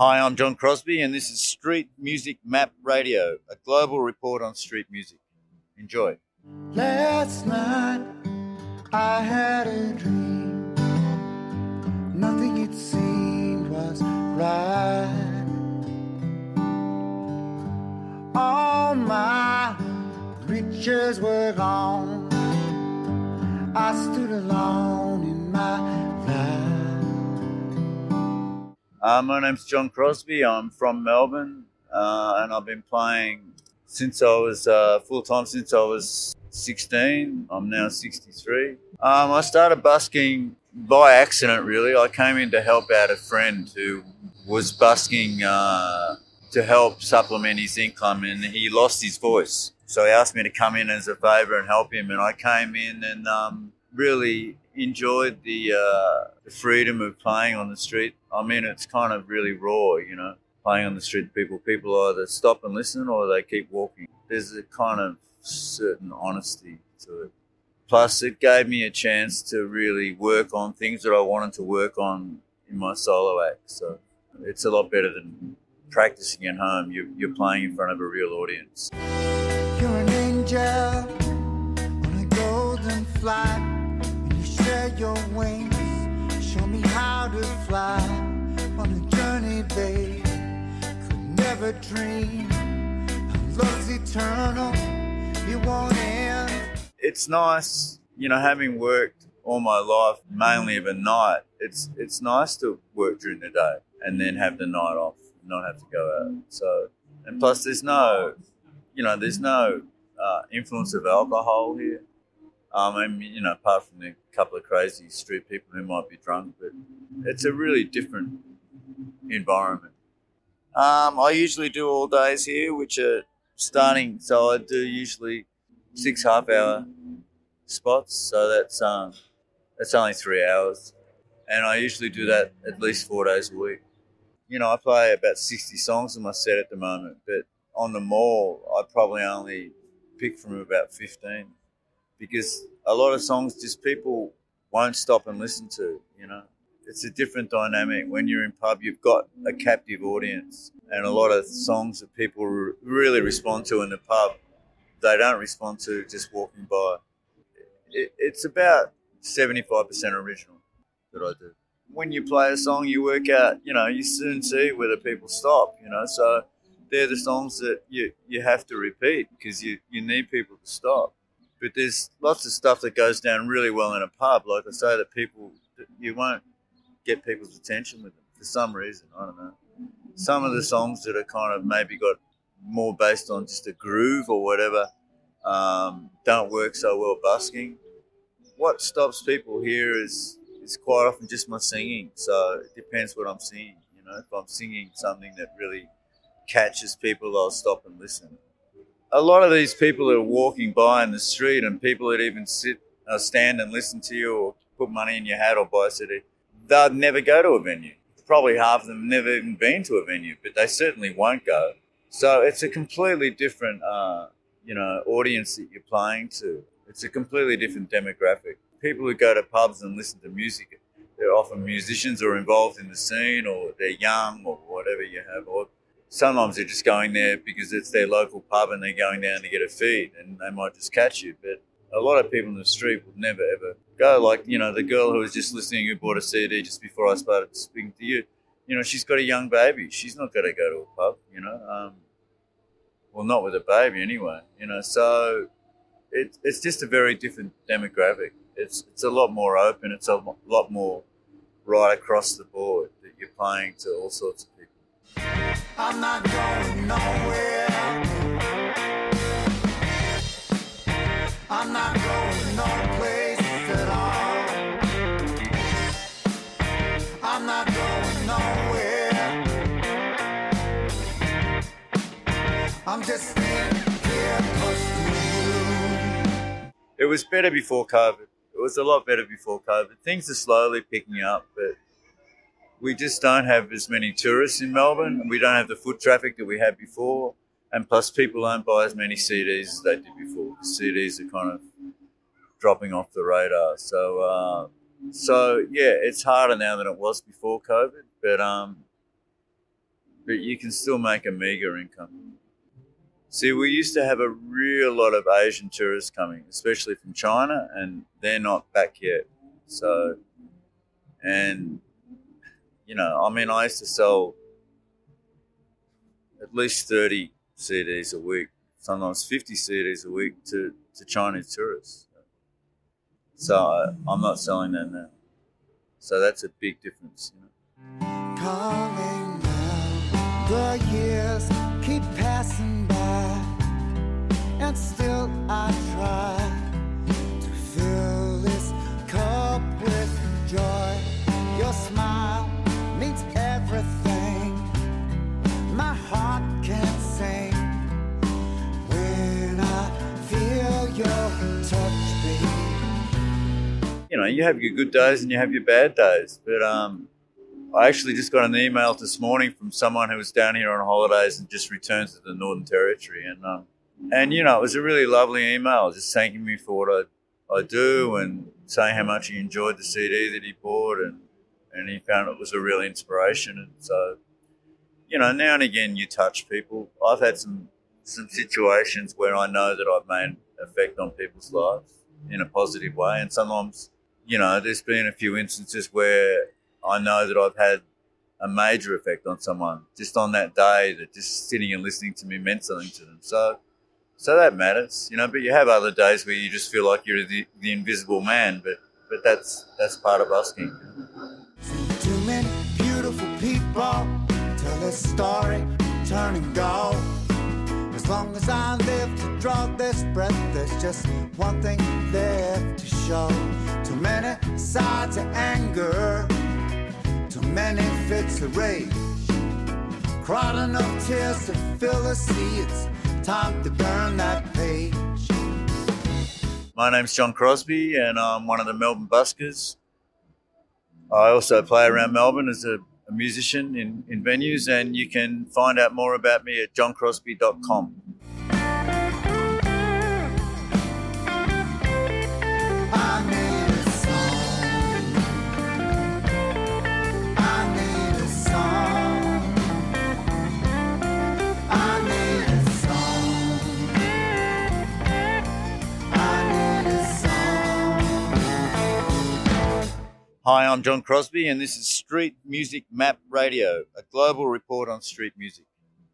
Hi, I'm John Crosbie, and this is Street Music Map Radio, a global report on street music. Enjoy. Last night I had a dream. Nothing it seemed was right. All my riches were gone. I stood alone Uh, my name's John Crosbie. I'm from Melbourne, uh, and I've been playing since I was uh, full time since I was 16. I'm now 63. Um, I started busking by accident, really. I came in to help out a friend who was busking uh, to help supplement his income, and he lost his voice. So he asked me to come in as a favour and help him, and I came in and um, really enjoyed the, uh, the freedom of playing on the street. I mean, it's kind of really raw, you know, playing on the street. People people either stop and listen or they keep walking. There's a kind of certain honesty to it. Plus, it gave me a chance to really work on things that I wanted to work on in my solo act. So it's a lot better than practicing at home. You're, you're playing in front of a real audience. You're an angel on a golden. Your wings, show me how to fly on a journey, babe. Could never dream. Love's eternal, it won't end. It's nice, you know, having worked all my life mainly of a night. It's it's nice to work during the day and then have the night off, not have to go out. So, and plus, there's no, you know, there's no uh, influence of alcohol here. Um, mean, you know, apart from the couple of crazy street people who might be drunk, but it's a really different environment. Um, I usually do all days here, which are starting. So I do usually six half hour spots. So that's um, that's only three hours, and I usually do that at least four days a week. You know, I play about sixty songs in my set at the moment, but on the mall, I probably only pick from about fifteen because a lot of songs just people won't stop and listen to. You know, it's a different dynamic when you're in pub. You've got a captive audience, and a lot of songs that people really respond to in the pub, they don't respond to just walking by. It's about seventy-five percent original that I do. When you play a song, you work out. You know, you soon see whether people stop. You know, so they're the songs that you you have to repeat because you you need people to stop. But there's lots of stuff that goes down really well in a pub. Like I say, that people you won't get people's attention with them for some reason. I don't know. Some of the songs that are kind of maybe got more based on just a groove or whatever um, don't work so well busking. What stops people here is is quite often just my singing. So it depends what I'm singing. You know, if I'm singing something that really catches people, I'll stop and listen. A lot of these people that are walking by in the street, and people that even sit, uh, stand and listen to you, or put money in your hat, or buy a CD, they'll never go to a venue. Probably half of them never even been to a venue, but they certainly won't go. So it's a completely different, uh, you know, audience that you're playing to. It's a completely different demographic. People who go to pubs and listen to music, they're often musicians or involved in the scene, or they're young, or whatever you have, or sometimes they're just going there because it's their local pub and they're going down to get a feed, and they might just catch you. But a lot of people in the street would never ever go. Like you know, the girl who was just listening who bought a CD just before I started speaking to you. You know, she's got a young baby. She's not going to go to a pub. You know, um, well, not with a baby anyway. You know, so it, it's just a very different demographic. It's it's a lot more open. It's a lot more right across the board that you're playing to all sorts of people. I'm not going nowhere. I'm not going no place at all. I'm not going nowhere. I'm just staying here close to you. It was better before COVID. It was a lot better before COVID. Things are slowly picking up, but we just don't have as many tourists in Melbourne. We don't have the foot traffic that we had before, and plus people don't buy as many CDs as they did before. The CDs are kind of dropping off the radar. So, uh, so yeah, it's harder now than it was before COVID. But um, but you can still make a meager income. See, we used to have a real lot of Asian tourists coming, especially from China, and they're not back yet. So, and you know, I mean, I used to sell at least 30 CDs a week, sometimes 50 CDs a week to, to Chinese tourists. So I, I'm not selling that now. So that's a big difference. You know? Calling the years keep passing by, and still I try you know, you have your good days and you have your bad days. But um, I actually just got an email this morning from someone who was down here on holidays and just returned to the Northern Territory, and um, and you know, it was a really lovely email, just thanking me for what I I do and saying how much he enjoyed the CD that he bought, and and he found it was a real inspiration, and so. You know, now and again you touch people. I've had some some situations where I know that I've made an effect on people's lives in a positive way, and sometimes you know, there's been a few instances where I know that I've had a major effect on someone just on that day that just sitting and listening to me meant something to them. So, so that matters, you know. But you have other days where you just feel like you're the, the invisible man, but but that's that's part of busking. Too many beautiful people tell a story, turn and go. As long as I live to draw this breath, there's just one thing left to show. Too many sides of anger, too many fits of rage. Cried enough tears to fill the sea. It's time to burn that page. My name's John Crosbie, and I'm one of the Melbourne buskers. I also play around Melbourne as a, a musician in, in venues, and you can find out more about me at johncrosbie.com. Hi, I'm John Crosbie, and this is Street Music Map Radio, a global report on street music.